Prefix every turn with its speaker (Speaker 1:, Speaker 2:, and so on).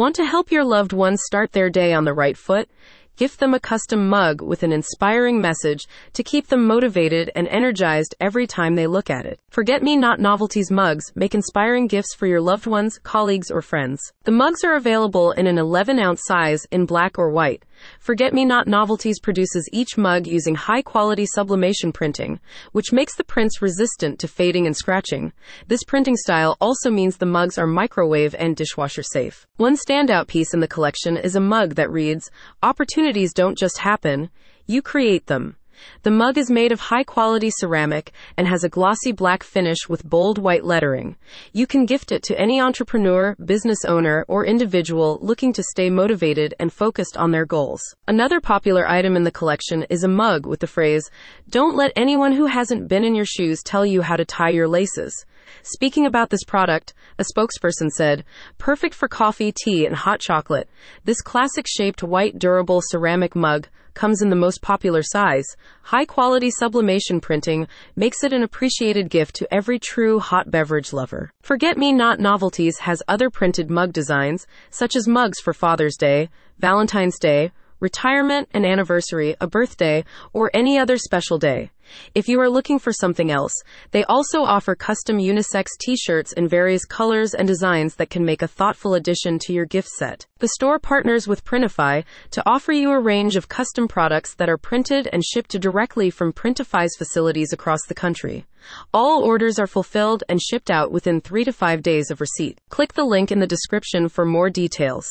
Speaker 1: Want to help your loved ones start their day on the right foot? Gift them a custom mug with an inspiring message to keep them motivated and energized every time they look at it. Forget Me Not Novelties mugs make inspiring gifts for your loved ones, colleagues, or friends. The mugs are available in an 11 ounce size in black or white. Forget Me Not Novelties produces each mug using high quality sublimation printing, which makes the prints resistant to fading and scratching. This printing style also means the mugs are microwave and dishwasher safe. One standout piece in the collection is a mug that reads, Opportunities don't just happen, you create them. The mug is made of high quality ceramic and has a glossy black finish with bold white lettering. You can gift it to any entrepreneur, business owner, or individual looking to stay motivated and focused on their goals. Another popular item in the collection is a mug with the phrase, Don't let anyone who hasn't been in your shoes tell you how to tie your laces. Speaking about this product, a spokesperson said, perfect for coffee, tea, and hot chocolate. This classic shaped white durable ceramic mug comes in the most popular size. High quality sublimation printing makes it an appreciated gift to every true hot beverage lover. Forget Me Not Novelties has other printed mug designs, such as mugs for Father's Day, Valentine's Day, retirement, an anniversary, a birthday, or any other special day. If you are looking for something else, they also offer custom unisex t shirts in various colors and designs that can make a thoughtful addition to your gift set. The store partners with Printify to offer you a range of custom products that are printed and shipped directly from Printify's facilities across the country. All orders are fulfilled and shipped out within three to five days of receipt. Click the link in the description for more details.